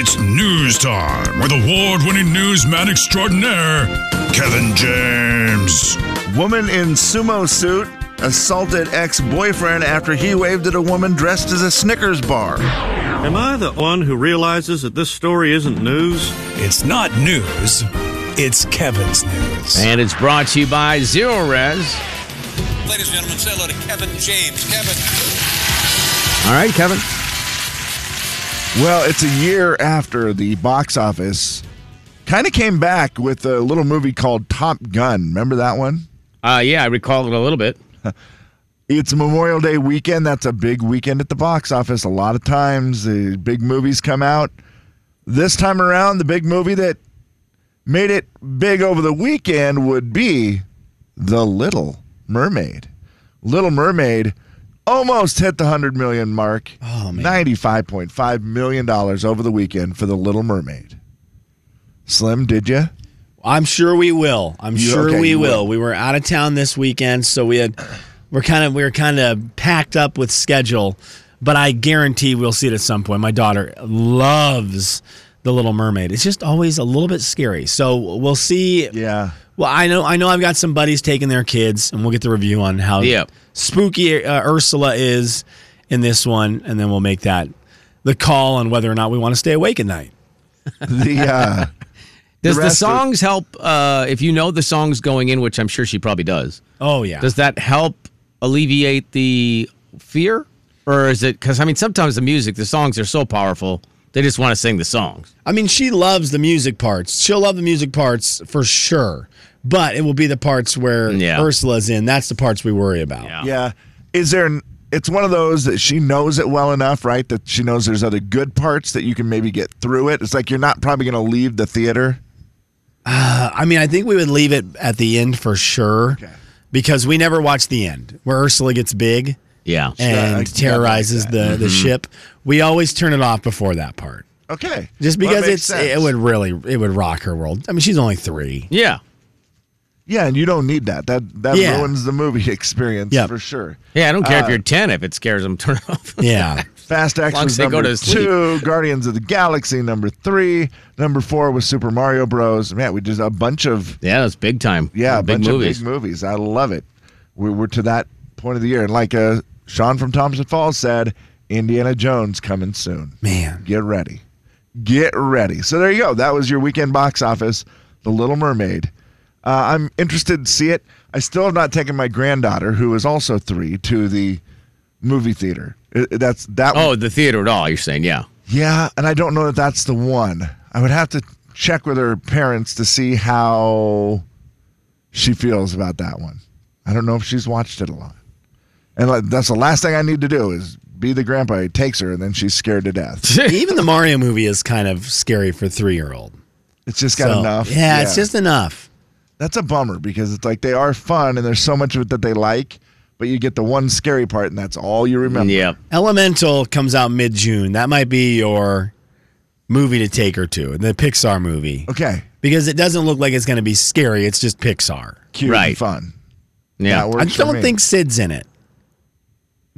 It's news time with award winning newsman extraordinaire, Kevin James. Woman in sumo suit assaulted ex boyfriend after he waved at a woman dressed as a Snickers bar. Am I the one who realizes that this story isn't news? It's not news, it's Kevin's news. And it's brought to you by Zero Res. Ladies and gentlemen, say hello to Kevin James. Kevin. All right, Kevin. Well, it's a year after the box office kind of came back with a little movie called Top Gun. Remember that one? Uh, yeah, I recall it a little bit. It's Memorial Day weekend. That's a big weekend at the box office. A lot of times the big movies come out. This time around, the big movie that made it big over the weekend would be The Little Mermaid. Little Mermaid almost hit the 100 million mark. Oh, man. $95.5 million over the weekend for The Little Mermaid. Slim, did you? I'm sure we will. I'm You- sure okay, we will. will. We were out of town this weekend, so we had we're kind of we were kind of packed up with schedule, but I guarantee we'll see it at some point. My daughter loves The Little Mermaid. It's just always a little bit scary. So we'll see. Yeah. Well, I know I know I've got some buddies taking their kids, and we'll get the review on how Yep. spooky uh, Ursula is in this one, and then we'll make that the call on whether or not we want to stay awake at night. The uh, Does the, rest are- songs help? Uh, if you know the songs going in, which I'm sure she probably does, Oh yeah. does that help alleviate the fear? Or is it because, I mean, sometimes the music, the songs are so powerful, they just want to sing the songs. I mean, she loves the music parts. She'll love the music parts for sure. But it will be the parts where Yeah. Ursula's in. That's the parts we worry about. Yeah. Yeah. Is there an it's one of those that she knows it well enough, right? That she knows there's other good parts that you can maybe get through it. It's like you're not probably going to leave the theater. Uh, I mean, I think we would leave it at the end for sure Okay. because we never watch the end where Ursula gets big Yeah. I and got terrorizes like the, the ship. We always turn it off before that part. Okay. Just Well, that because makes it's sense. it would really it would rock her world. I mean, she's only three. Yeah. Yeah, and you don't need that. That that Yeah. ruins the movie experience Yep. for sure. Yeah, I don't care if Uh, you're 10 if it scares them, turn it off. Yeah. Fast Action long was they go number to sleep. two. Guardians of the Galaxy number three. Number four was Super Mario Bros. Man, we just a bunch of Yeah, that's big time. yeah, a big bunch movies. of big movies. I love it. We're, we're to that point of the year, and like uh, Sean from Thompson Falls said, Indiana Jones coming soon. Man. Get ready. Get ready. So there you go. That was your weekend box office, The Little Mermaid. Uh, I'm interested to see it. I still have not taken my granddaughter, who is also three, to the movie theater. That's that. Oh, the theater at all, you're saying, yeah. yeah, and I don't know that that's the one. I would have to check with her parents to see how she feels about that one. I don't know if she's watched it a lot. And like, that's the last thing I need to do is be the grandpa. He takes her, and then she's scared to death. Even the Mario movie is kind of scary for three year old. It's just got enough. Yeah, it's just enough. that's a bummer because it's like they are fun and there's so much of it that they like, but you get the one scary part, and that's all you remember. Yeah. Elemental comes out mid June. That might be your movie to take her to, the Pixar movie. Okay. Because it doesn't look like it's going to be scary. It's just Pixar. Cute Right. and fun. Yeah. That I for don't me. think Sid's in it.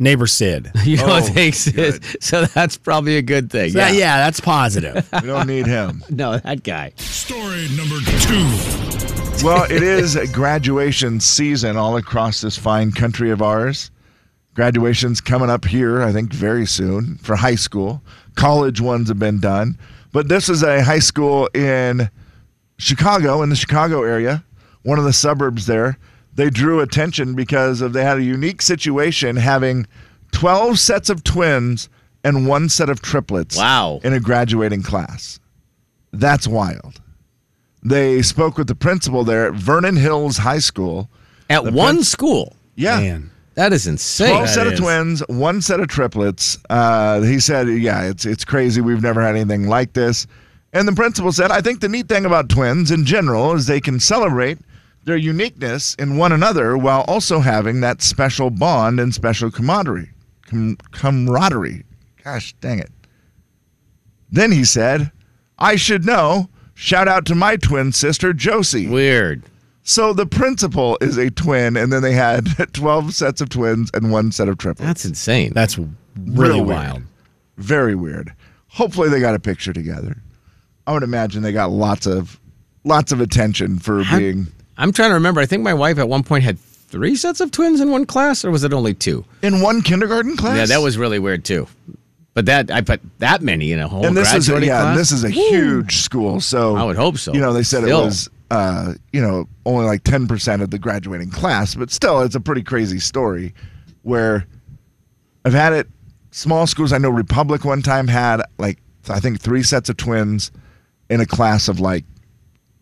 Neighbor Sid. You Oh, don't think so? So that's probably a good thing. So that- yeah, that's positive. we don't need him. No, that guy. Story number two. well, it is graduation season all across this fine country of ours. Graduation's coming up here, I think, very soon for high school. College ones have been done. But this is a high school in Chicago, in the Chicago area, one of the suburbs there. They drew attention because of they had a unique situation having 12 sets of twins and one set of triplets Wow. in a graduating class. That's wild. They spoke with the principal there at Vernon Hills High School. At The one prin- school. Yeah. Man. That is insane. 12 set of twins, one set of triplets. Uh, he said, Yeah, it's, it's crazy. We've never had anything like this. And the principal said, I think the neat thing about twins in general is they can celebrate their uniqueness in one another while also having that special bond and special camaraderie. Com- camaraderie. Gosh dang it. Then he said, I should know. Shout out to my twin sister, Josie. Weird. So the principal is a twin, and then they had 12 sets of twins and one set of triplets. That's insane. That's really Real weird. wild. Very weird. Hopefully, they got a picture together. I would imagine they got lots of lots of attention for being I'm trying to remember. I think my wife at one point had three sets of twins in one class, or was it only two? in one kindergarten class. Yeah, that was really weird too. But that I put that many in a whole and this is a, yeah, class. this is a huge school. So I would hope so. You know, they said Still. it was uh, you know only like ten percent of the graduating class, but still, it's a pretty crazy story. Where I've had it small schools. I know Republic one time had like I think three sets of twins in a class of like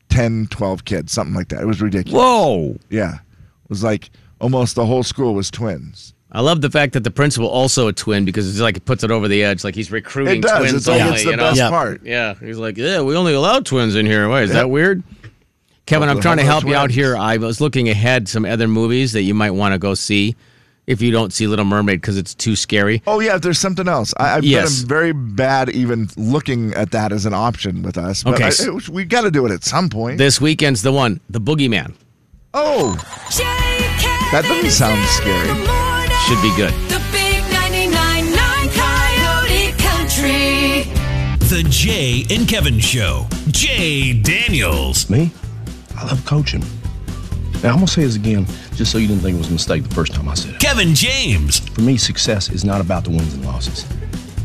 10, 12 kids, something like that. It was ridiculous. Whoa! Yeah, it was like almost the whole school was twins. I love the fact that the principal also a twin because it's like it puts it over the edge, like he's recruiting It does. twins It's like only. it's the you know? best Yeah. part. Yeah, he's like, yeah, we only allow twins in here. Why is Yep. that weird? Kevin, I'm Couple trying to of help you out twins. here. I was looking ahead some other movies that you might want to go see if you don't see Little Mermaid because it's too scary. Oh yeah, there's something else. I, I've Yes. been very bad even looking at that as an option with us. But Okay, I- so- we got to do it at some point. This weekend's the one, The Boogeyman. oh, That doesn't sound scary. Should be good. The big 99.9 Coyote Country. The Jay and Kevin Show. Jay Daniels. Me? I love coaching. Now, I'm going to say this again, just so you didn't think it was a mistake the first time I said it. Kevin James. For me, success is not about the wins and losses.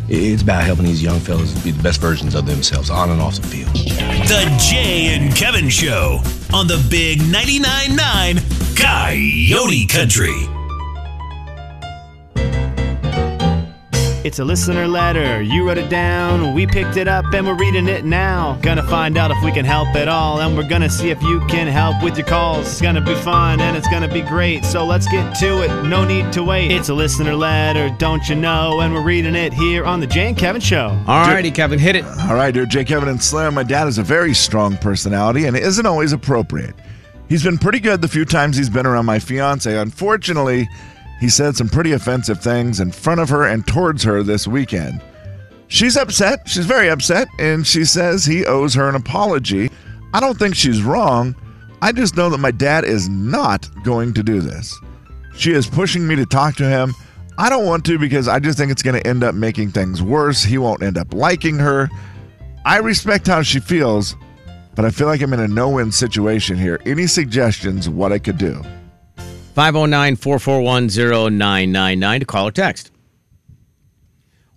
It's about helping these young fellas be the best versions of themselves on and off the field. The Jay and Kevin Show on the Big 99.9 Coyote Country. It's a listener letter. You wrote it down. We picked it up and we're reading it now. Gonna find out if we can help at all. And we're gonna see if you can help with your calls. It's gonna be fun and it's gonna be great. So let's get to it. No need to wait. It's a listener letter, don't you know? And we're reading it here on the Jay and Kevin Show. All righty, Kevin, hit it. all right, dear Jay, Kevin, and Slim. My dad is a very strong personality and isn't always appropriate. He's been pretty good the few times he's been around my fiance. Unfortunately, he said some pretty offensive things in front of her and towards her this weekend. She's upset. She's very upset, and she says he owes her an apology. I don't think she's wrong. I just know that my dad is not going to do this. She is pushing me to talk to him. I don't want to because I just think it's going to end up making things worse. He won't end up liking her. I respect how she feels, but I feel like I'm in a no win situation here. Any suggestions what I could do? 509 441 0999 to call or text.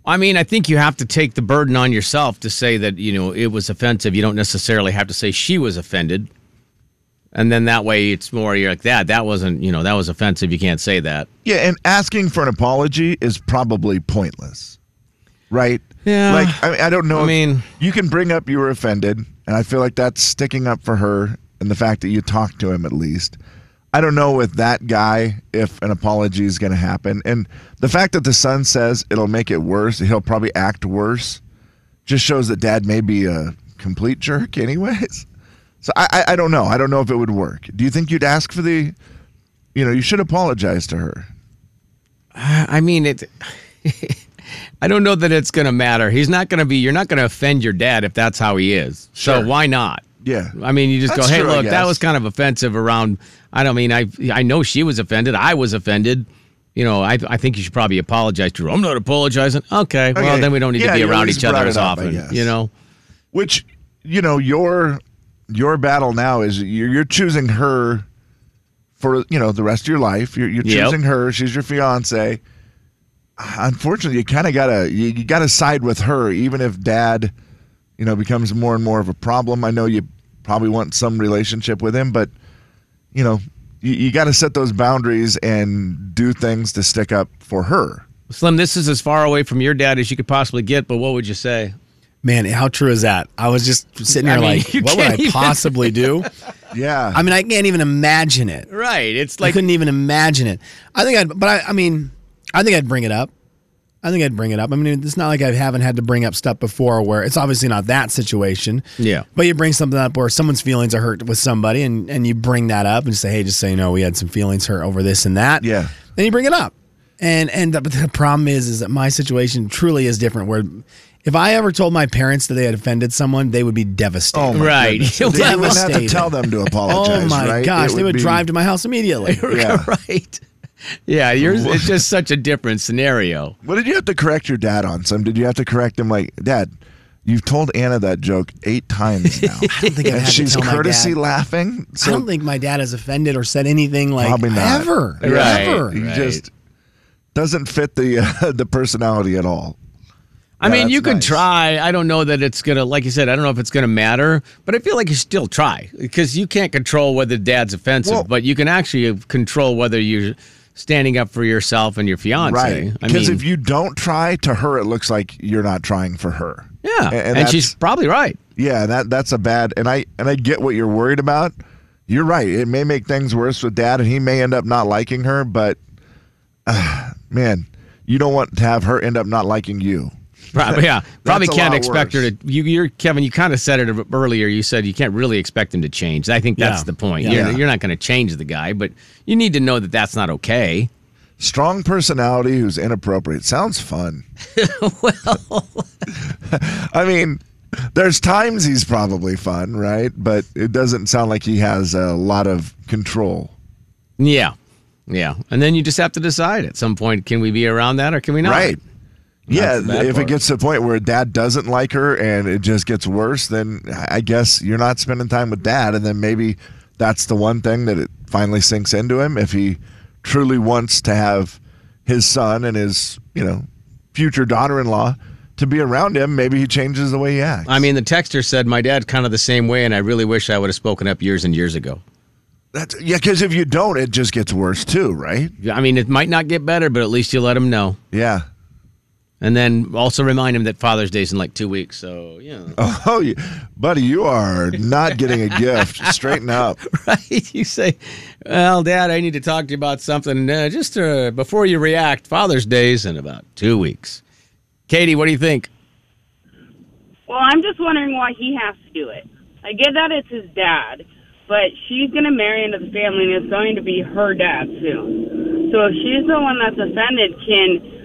I mean, I think you have to take the burden on yourself to say that, you know, it was offensive. You don't necessarily have to say she was offended. And then that way it's more, you're like, that, that wasn't, you know, that was offensive. You can't say that. Yeah, and asking for an apology is probably pointless, right? Yeah. Like, I, mean, I don't know. I mean- you can bring up you were offended, and I feel like that's sticking up for her and the fact that you talked to him at least. I don't know with that guy if an apology is going to happen. And the fact that the son says it'll make it worse, he'll probably act worse, just shows that dad may be a complete jerk, anyways. So I, I, I don't know. I don't know if it would work. Do you think you'd ask for the, you know, you should apologize to her? I mean, it. I don't know that it's going to matter. He's not going to be. You're not going to offend your dad if that's how he is. Sure. So why not? Yeah. I mean, you just That's go, hey, true, look, that was kind of offensive around. I don't mean I. I know she was offended. I was offended. You know, I, I think you should probably apologize to her. I'm not apologizing. Okay, well then we don't need Yeah, to be around each other as up, often. You know, Which, you know, your your battle now is you're, you're choosing her for you know the rest of your life. You're, you're Yep. choosing her. She's your fiance. Unfortunately, you kind of gotta you, you gotta side with her, even if dad, you know, becomes more and more of a problem. I know you probably want some relationship with him, but you know, you, you got to set those boundaries and do things to stick up for her. Slim, this is as far away from your dad as you could possibly get. But what would you say? Man, how true is that? I was just sitting here I mean, like, what would I even- possibly do? Yeah, I mean, I can't even imagine it. Right. It's like I couldn't even imagine it. I think I'd, but I, I mean, I think I'd bring it up. I think I'd bring it up. I mean, it's not like I haven't had to bring up stuff before where it's obviously not that situation. Yeah. But you bring something up where someone's feelings are hurt with somebody and, and you bring that up and say, hey, just so you know, we had some feelings hurt over this and that. Yeah. Then you bring it up. And and the, but the problem is is that my situation truly is different where if I ever told my parents that they had offended someone, they would be devastated. Oh my Right. goodness. You They wouldn't have to tell them to oh, apologize. Oh my right? gosh, It they would be- drive to my house immediately. Yeah. right. Yeah, yours it's just such a different scenario. What did you have to correct your dad on? Some did you have to correct him like, Dad, you've told Anna that joke eight times now. I don't think I've and to she's tell my courtesy dad. laughing. I don't think my dad has offended or said anything like Probably not. ever, Yeah. ever. He just doesn't fit the uh, the personality at all. I Yeah, mean, you that's could nice. try. I don't know that it's gonna, like you said, I don't know if it's gonna matter, but I feel like you still try because you can't control whether dad's offensive, Well- but you can actually control whether you're standing up for yourself and your fiance. Right. Because if you don't try, to her it looks like you're not trying for her. yeah, and- and, and she's probably right. Yeah, that that's a bad and I and I get what you're worried about. You're right. It may make things worse with dad and he may end up not liking her, but uh, man, you don't want to have her end up not liking you. Probably, yeah. Probably can't lot expect her to. You, you're Kevin. You kind of said it earlier. You said you can't really expect him to change. I think that's Yeah. the point. Yeah. You're, Yeah. you're not going to change the guy, but you need to know that that's not okay. Strong personality who's inappropriate. Sounds fun. well, I mean, there's times he's probably fun, right? But it doesn't sound like he has a lot of control. Yeah, yeah. And then you just have to decide at some point: can we be around that or can we not? Right. Yeah, That's the bad if part. it gets to the point where dad doesn't like her and it just gets worse, then I guess you're not spending time with dad. And then maybe that's the one thing that it finally sinks into him. If he truly wants to have his son and his, you know, future daughter in law to be around him, maybe he changes the way he acts. I mean, the texter said my dad's kind of the same way, and I really wish I would have spoken up years and years ago. that's, yeah, because if you don't, it just gets worse too, right? I mean, it might not get better, but at least you let him know. Yeah. And then also remind him that Father's Day's in like two weeks. So, yeah. Oh, you, buddy, you are not getting a gift. Straighten up. right? You say, "Well, Dad, I need to talk to you about something. Uh, just uh, before you react, Father's Day's in about two weeks." Katie, what do you think? Well, I'm just wondering why he has to do it. I get that it's his dad, but she's going to marry into the family and it's going to be her dad soon. So if she's the one that's offended, can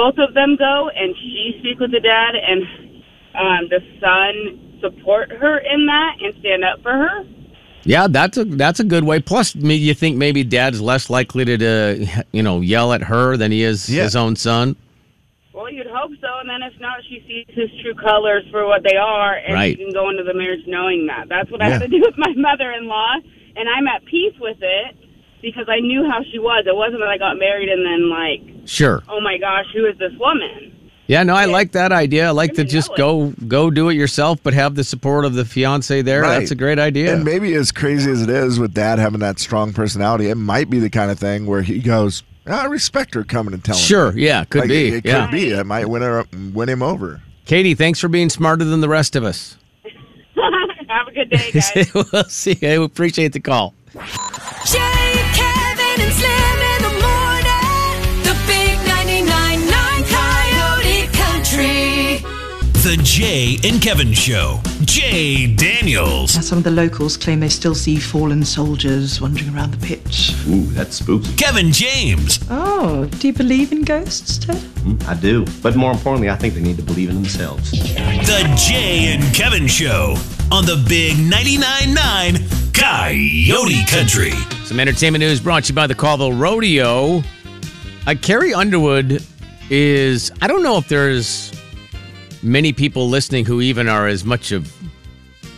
both of them go and she speak with the dad and um, the son support her in that and stand up for her? Yeah, that's a that's a good way. Plus, me- you think maybe Dad's less likely to, uh, you know, yell at her than he is Yeah. his own son. Well, you'd hope so, and then if not, she sees his true colors for what they are, and Right. she can go into the marriage knowing that. That's what I Yeah. had to do with my mother-in-law, and I'm at peace with it because I knew how she was. It wasn't that I got married and then like, Sure. oh my gosh, who is this woman? Yeah, no, I like that idea. I like to just go go do it yourself, but have the support of the fiance there. Right. That's a great idea. And maybe as crazy as it is with dad having that strong personality, it might be the kind of thing where he goes, ah, I respect her coming and telling Sure, me." yeah, could Like, be. It, it yeah. could be. It might win her win him over. Katie, thanks for being smarter than the rest of us. Have a good day, guys. we'll see. I appreciate the call. Jay, Kevin, and Slim The Jay and Kevin Show. Jay Daniels. Some of the locals claim they still see fallen soldiers wandering around the pitch. Ooh, that's spooky. Kevin James. Oh, do you believe in ghosts, Ted? Mm, I do. But more importantly, I think they need to believe in themselves. The Jay and Kevin Show on the Big 99.9 9 Coyote Country. Some entertainment news brought to you by the Colville Rodeo. Uh, Carrie Underwood is, I don't know if there's many people listening who even are as much of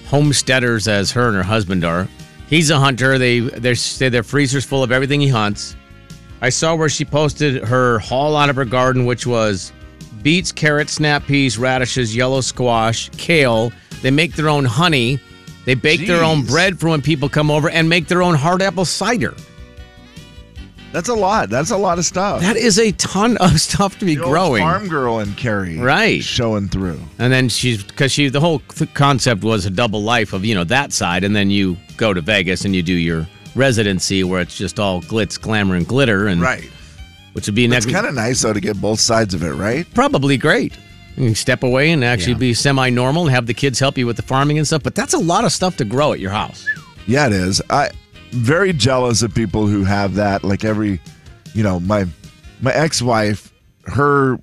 homesteaders as her and her husband are. He's a hunter. They they say their freezer's full of everything he hunts. I saw where she posted her haul out of her garden, which was beets, carrots, snap peas, radishes, yellow squash, kale. They make their own honey. They bake their own bread for when people come over and make their own hard apple cider. That's a lot. That's a lot of stuff. That is a ton of stuff to be The growing. farm girl and Carrie, Right. showing through. And then she's because she the whole th- concept was a double life of you know that side, and then you go to Vegas and you do your residency where it's just all glitz, glamour, and glitter, and Right. which would be It's next kind of nice though to get both sides of it, right? probably great. You can step away and actually be semi-normal and have the kids help you with the farming and stuff. But that's a lot of stuff to grow at your house. Yeah, it is. I very jealous of people who have that. Like every, you know, my my ex wife, her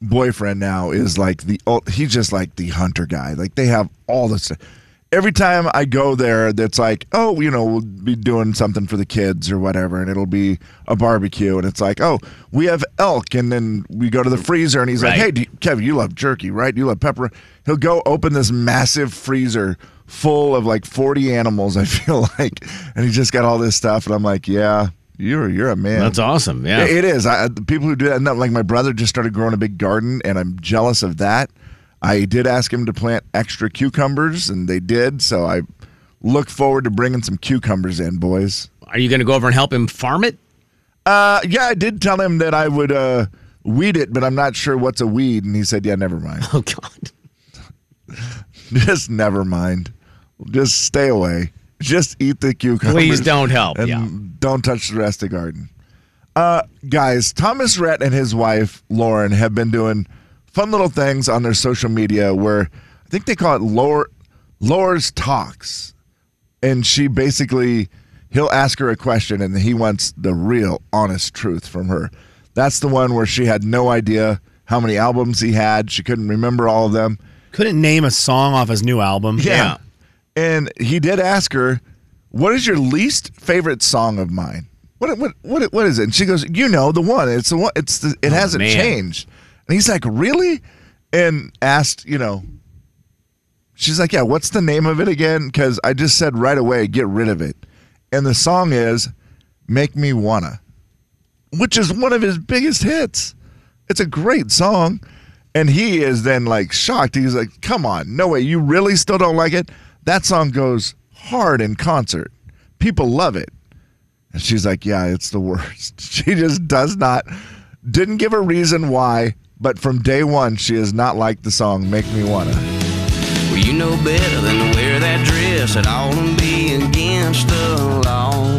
boyfriend now is like the he's just like the hunter guy. Like they have all this stuff. Every time I go there, that's like, oh, you know, we'll be doing something for the kids or whatever, and it'll be a barbecue, and it's like, oh, we have elk, and then we go to the freezer, and he's like, hey, do you, Kevin, you love jerky, right? You love pepper. He'll go open this massive freezer full of like 40 animals, I feel like, and he just got all this stuff, and I'm like, yeah. You're you're a man. That's awesome. Yeah. It- it is. I, the people who do that, like my brother just started growing a big garden, and I'm jealous of that. I did ask him to plant extra cucumbers, and they did. So I look forward to bringing some cucumbers in, boys. Are you going to go over and help him farm it? Uh, yeah, I did tell him that I would uh, weed it, but I'm not sure what's a weed, and he said, "Yeah, never mind. Oh God, just never mind. Just stay away. Just eat the cucumbers. Please don't help, And yeah. don't touch the rest of the garden. Uh, guys, Thomas Rhett and his wife Lauren have been doing fun little things on their social media where I think they call it Lore, Lore's Talks, and she basically he'll ask her a question and he wants the real, honest truth from her. That's the one where she had no idea how many albums he had. She couldn't remember all of them. Couldn't name a song off his new album. Yeah. And he did ask her, "What is your least favorite song of mine?" What what what what is it? And she goes, "You know, the one. It's the one. It's the, it Oh, hasn't man. changed." And he's like, "Really?" And asked, you know, she's like, "Yeah, what's the name of it again?" Because I just said right away, get rid of it. And the song is "Make Me Wanna," which is one of his biggest hits. It's a great song. And he is then like shocked. He's like, come on, no way. You really still don't like it? That song goes hard in concert. People love it. And she's like, yeah, it's the worst. She just does not, didn't give a reason why, but from day one, she has not liked the song Make Me Wanna. Well, you know better than to wear that dress at all and be against the law.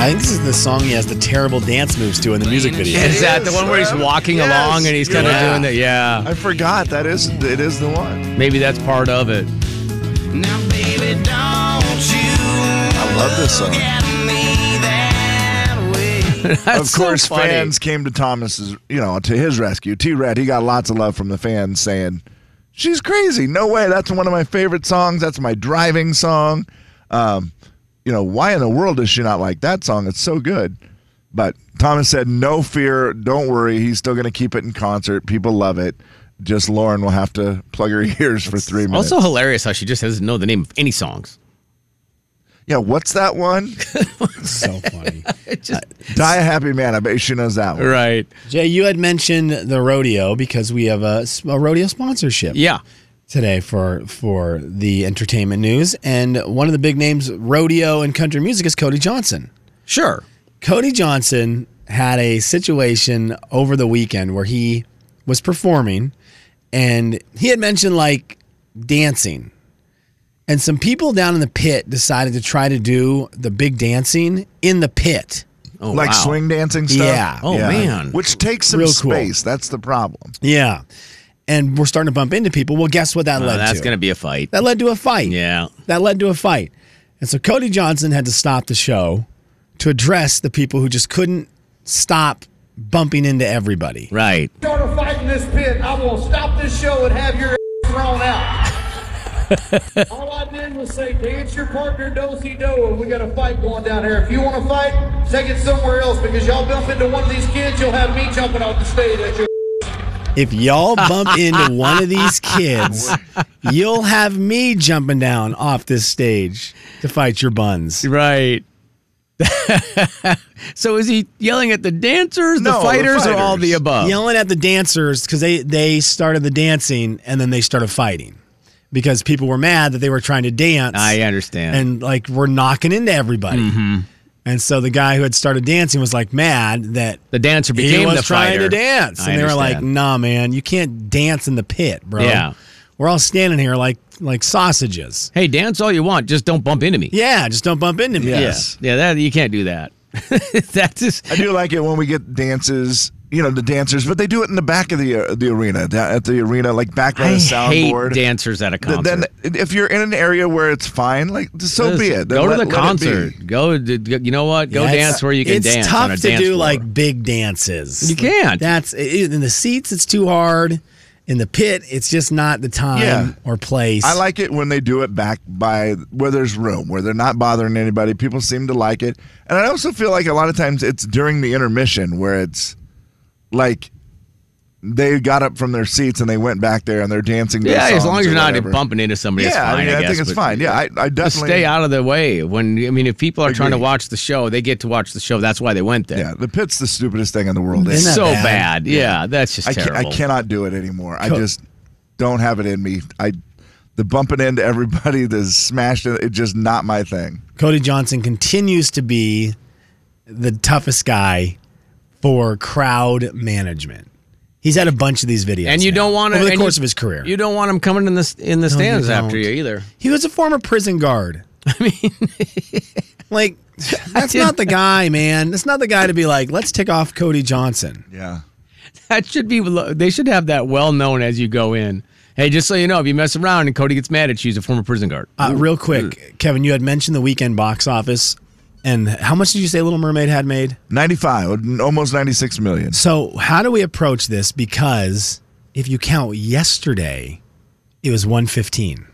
I think this is the song he has the terrible dance moves to in the music video. Is that the one where he's walking Yes. along and he's kind of doing that? Yeah. I forgot that is it is the one. Maybe that's part of it. Now, baby, don't you I love this song. of course, so fans came to Thomas's, you know, to his rescue. T Red, he got lots of love from the fans saying, She's crazy. No way. That's one of my favorite songs. That's my driving song. Um, you know, why in the world does she not like that song? It's so good. But Thomas said, No fear. Don't worry. He's still going to keep it in concert. People love it. Just Lauren will have to plug her ears for three minutes. Also hilarious how she just doesn't know the name of any songs. Yeah, what's that one? so funny. Uh, Die a Happy Man. I bet she knows that one. Right. Jay, you had mentioned the rodeo because we have a, a rodeo sponsorship. Yeah. Today for for the entertainment news, and one of the big names rodeo and country music is Cody Johnson. Sure. Cody Johnson had a situation over the weekend where he was performing, and he had mentioned like dancing, and some people down in the pit decided to try to do the big dancing in the pit. Oh, like wow. swing dancing stuff? Yeah. Oh, man. Which takes some Real cool. space. That's the problem. Yeah. And we're starting to bump into people. Well, guess what that Uh, led that's to? That's going to be a fight. That led to a fight. Yeah. That led to a fight. And so Cody Johnson had to stop the show to address the people who just couldn't stop bumping into everybody. Right. start a fight in this pit, I will stop this show and have your thrown out. All I did was say, dance your partner do-si do, and we got a fight going down here. If you want to fight, take it somewhere else because y'all bump into one of these kids, you'll have me jumping off the stage at your. If y'all bump into one of these kids, you'll have me jumping down off this stage to fight your buns. Right. so is he yelling at the dancers, No, the the fighters, or all the above? Yelling at the dancers because they, they started the dancing and then they started fighting because people were mad that they were trying to dance. I understand. and like we're knocking into everybody. Mm-hmm. And so the guy who had started dancing was like mad that the dancer became he was the trying fighter. to dance, I and they were like, "Nah, man, you can't dance in the pit, bro. Yeah. we're all standing here like like sausages. Hey, dance all you want, just don't bump into me. Yeah, just don't bump into me. Yes. Yeah, that you can't do that. That's just I do like it when we get dances, you know, the dancers, but they do it in the back of the uh, the arena, at the arena, like back on I the hate soundboard. dancers at a concert. Then, if you're in an area where it's fine, like so be it. Then Go to the let it be. concert. Go, to, you know what? Go Yeah, dance where you can it's dance. It's tough on a to dance do floor. like big dances. You can't. That's in the seats. It's too hard. in the pit, it's just not the time Yeah. or place. I like it when they do it back by where there's room, where they're not bothering anybody. People seem to like it. And I also feel like a lot of times it's during the intermission where it's like they got up from their seats and they went back there and they're dancing. their Yeah, as long as you're or not bumping into somebody, it's Yeah, I mean, I guess, think it's fine. Yeah, I- I Just definitely- stay out of the way. When I mean, if people are trying to watch the show, they get to watch the show. That's why they went there. Yeah, the pit's the stupidest thing in the world. It's so that bad. Yeah, that's just I, can't, I cannot do it anymore. I just don't have it in me. I the bumping into everybody, the smashing, it's just not my thing. Cody Johnson continues to be the toughest guy for crowd management. He's had a bunch of these videos, and you now, don't want to over the course you- of his career. You don't want him coming in the in the No, you stands after you either. He was a former prison guard. I mean, like that's not the guy, man. That's not the guy to be like, let's tick off Cody Johnson. Yeah. That should be. They should have that well known as you go in. Hey, just so you know, if you mess around and Cody gets mad at you, he's a former prison guard. Uh, real quick, Kevin, you had mentioned the weekend box office, and how much did you say Little Mermaid had made? Ninety-five, almost ninety-six million. So, how do we approach this? Because if you count yesterday, it was one fifteen.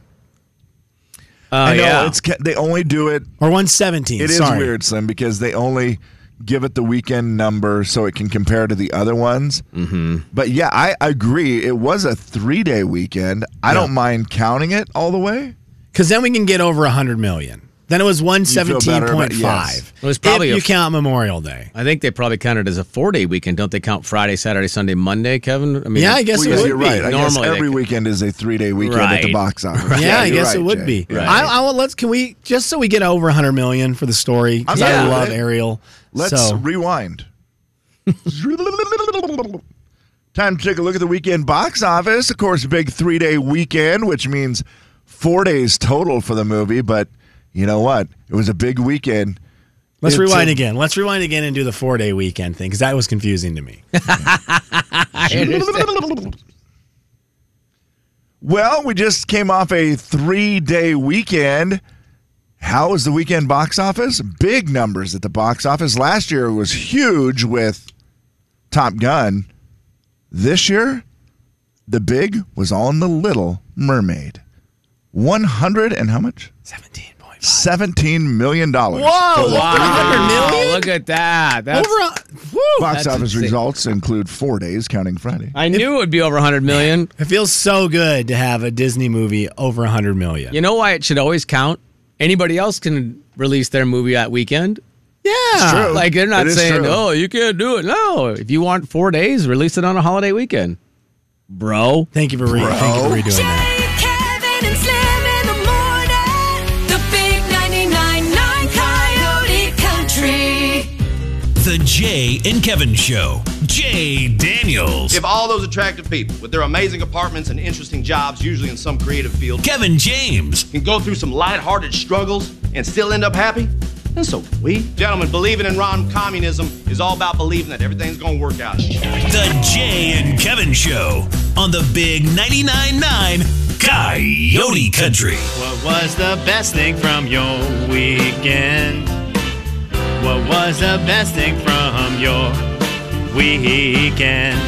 I know it's they only do it or one seventeen. It is sorry. weird, Slim, because they only give it the weekend number so it can compare to the other ones. Mm-hmm. But yeah, I agree. It was a three-day weekend. I don't mind counting it all the way. Because then we can get over hundred million. Then it was one feel better seventeen about- point yes. It was probably if a you f- count Memorial Day. I think they probably count it as a four day weekend. Don't they count Friday, Saturday, Sunday, Monday, Kevin? I mean, Yeah, I guess Well, it yes, would you're be. right. I Normally they every weekend is a three-day weekend at the box office. Yeah, I you're guess it would Jay. be. Right. I, I let's can we just so we get over 100 million for the story because I'm I love. Ariel. Let's so, rewind. Time to take a look at the weekend box office. Of course, big three day weekend, which means four days total for the movie. But you know what? It was a big weekend. let's It's rewind a- again. Let's rewind again and do the four day weekend thing because that was confusing to me. Well, we just came off a three day weekend. How was the weekend box office? Big numbers at the box office. Last year was huge with Top Gun. This year, the big was on the Little Mermaid. 100 and how much? 17.5. $17 million. Whoa! Wow, three-day 100 million? Look at that. That's, Over a, woo, Box That's office insane. results include four days, counting Friday. I knew it would be over 100 million. It feels so good to have a Disney movie over 100 million. You know why it should always count? Anybody else can release their movie that weekend. yeah. true. Like they're not It is saying, true. "Oh, you can't do it." No, if you want four days, release it on a holiday weekend, bro. Thank you for re- thank you for redoing that. The Jay and Kevin Show. Jay Daniels. If all those attractive people with their amazing apartments and interesting jobs, usually in some creative field, Kevin James. can go through some lighthearted struggles and still end up happy, then so can we. Gentlemen, believing in rom-communism is all about believing that everything's going to work out. The Jay and Kevin Show on the Big 99.9 9 Coyote Country. What was the best thing from your weekend? What was the best thing from your weekend?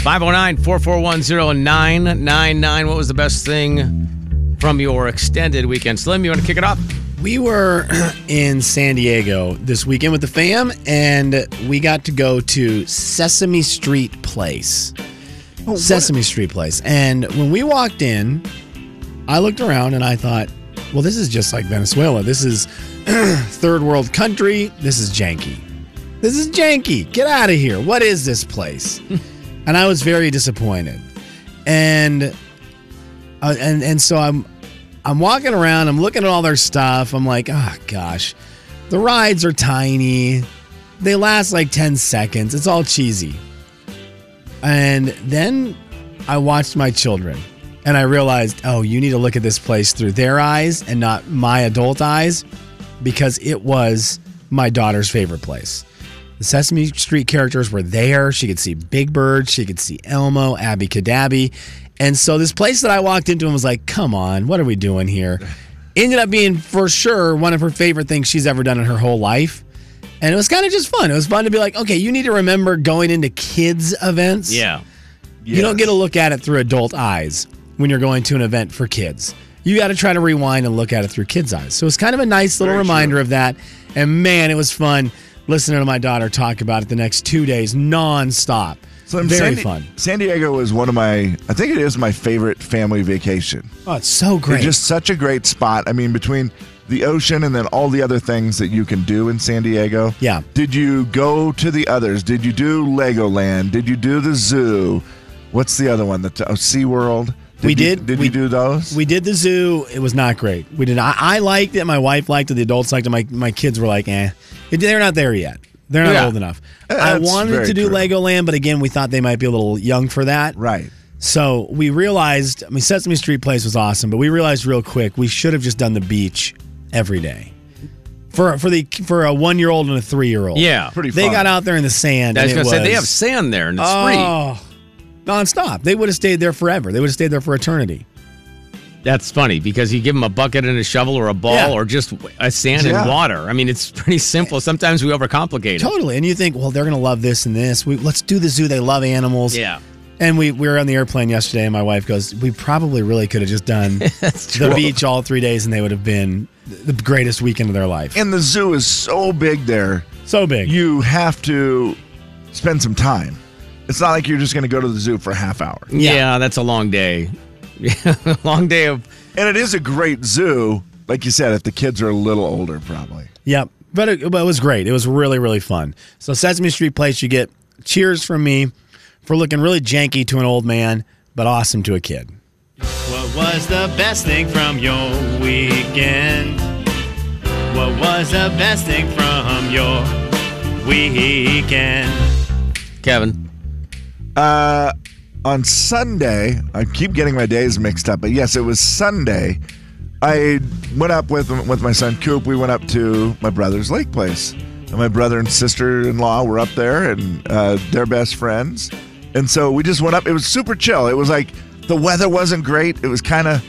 509 441 999. What was the best thing from your extended weekend? Slim, you want to kick it off? We were in San Diego this weekend with the fam, and we got to go to Sesame Street Place. Oh, Sesame Street Place. And when we walked in, I looked around and I thought, well, this is just like Venezuela. This is third world country. This is janky. This is janky. Get out of here. What is this place? and I was very disappointed. And uh, and and so I'm I'm walking around, I'm looking at all their stuff. I'm like, oh gosh, the rides are tiny. They last like 10 seconds. It's all cheesy. And then I watched my children and I realized, oh, you need to look at this place through their eyes and not my adult eyes because it was my daughter's favorite place. The Sesame Street characters were there. She could see Big Bird, she could see Elmo, Abby Cadabby. And so this place that I walked into and was like, come on, what are we doing here? Ended up being for sure one of her favorite things she's ever done in her whole life. And it was kind of just fun. It was fun to be like, okay, you need to remember going into kids' events. Yeah. You don't get to look at it through adult eyes when you're going to an event for kids. You got to try to rewind and look at it through kids' eyes. So it's kind of a nice little reminder of that. And man, it was fun listening to my daughter talk about it the next two days nonstop. So in Very San, fun. San Diego is one of my, I think it is my favorite family vacation. Oh, it's so great. It's just such a great spot. I mean, between the ocean and then all the other things that you can do in San Diego. Yeah. Did you go to the others? Did you do Legoland? Did you do the zoo? What's the other one? The oh, SeaWorld? We you- did. Did we, you do those? We did the zoo. It was not great. We did. I, I liked it. My wife liked it. The adults liked it. My my kids were like, eh. It- They're not there yet. They're not Yeah. old enough. I wanted to do true. Legoland, but again, we thought they might be a little young for that. Right. So we realized. I mean, Sesame Street Place was awesome, but we realized real quick we should have just done the beach every day. For, for the for a one year old and a three year old, Yeah. Pretty they got out there in the sand. I was going to say they have sand there and it's free. Nonstop. They would have stayed there forever. They would have stayed there for eternity. That's funny because you give them a bucket and a shovel or a ball Yeah. or just a sand Yeah. and water. I mean, it's pretty simple. Sometimes we overcomplicate it. Totally. And you think, well, they're going to love this and this. We, let's do the zoo. They love animals. Yeah. And we, we were on the airplane yesterday, and my wife goes, We probably really could have just done the beach all three days, and they would have been the greatest weekend of their life. And the zoo is so big there. So big. You have to spend some time. It's not like you're just going to go to the zoo for a half hour. Yeah, that's a long day. Yeah, long day of. And it is a great zoo. Like you said, if the kids are a little older, probably. Yep. But it, but it was great. It was really, really fun. So, Sesame Street Place, you get cheers from me for looking really janky to an old man, but awesome to a kid. What was the best thing from your weekend? What was the best thing from your weekend? Kevin. Uh, on Sunday, I keep getting my days mixed up, but yes, it was Sunday. I went up with with my son Coop. We went up to my brother's lake place, and my brother and sister in law were up there, and uh, they're best friends. And so we just went up. It was super chill. It was like the weather wasn't great. It was kind of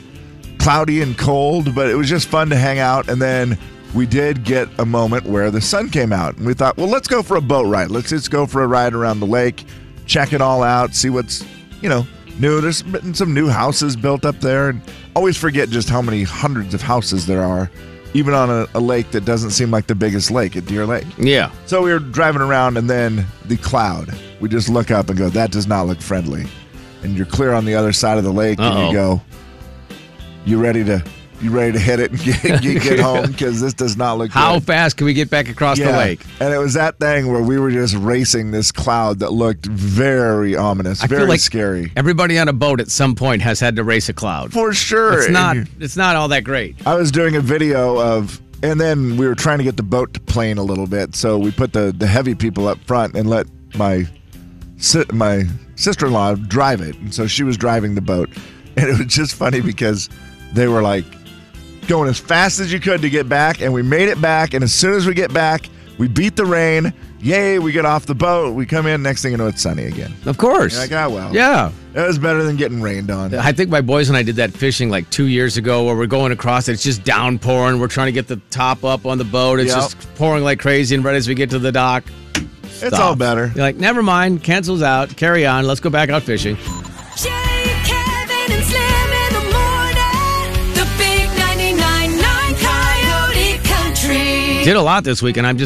cloudy and cold, but it was just fun to hang out. And then we did get a moment where the sun came out, and we thought, well, let's go for a boat ride. Let's just go for a ride around the lake, check it all out, see what's you know new. There's been some new houses built up there, and always forget just how many hundreds of houses there are, even on a, a lake that doesn't seem like the biggest lake at Deer Lake. Yeah. So we were driving around, and then the cloud. We just look up and go, that does not look friendly. And you're clear on the other side of the lake, and Uh-oh. you go, you ready to, you ready to hit it and get, get, home because this does not look. How good. fast can we get back across the lake? And it was that thing where we were just racing this cloud that looked very ominous, I very feel like scary. Everybody on a boat at some point has had to race a cloud. For sure. It's not. It's not all that great. I was doing a video of, and then we were trying to get the boat to plane a little bit. So we put the, the heavy people up front and let my si- my sister in law drive it. And so she was driving the boat. And it was just funny because they were like going as fast as you could to get back. And we made it back. And as soon as we get back, we beat the rain. Yay, we get off the boat. We come in. Next thing you know, it's sunny again. Of course. You're like, ah, well. Yeah. That was better than getting rained on. I think my boys and I did that fishing like two years ago where we're going across. It's just downpouring. We're trying to get the top up on the boat. It's Yep. just pouring like crazy. And right as we get to the dock, It's all better. You're like, never mind. Cancels out. Carry on. Let's go back out fishing. Jay, Did a lot this week, and I'm just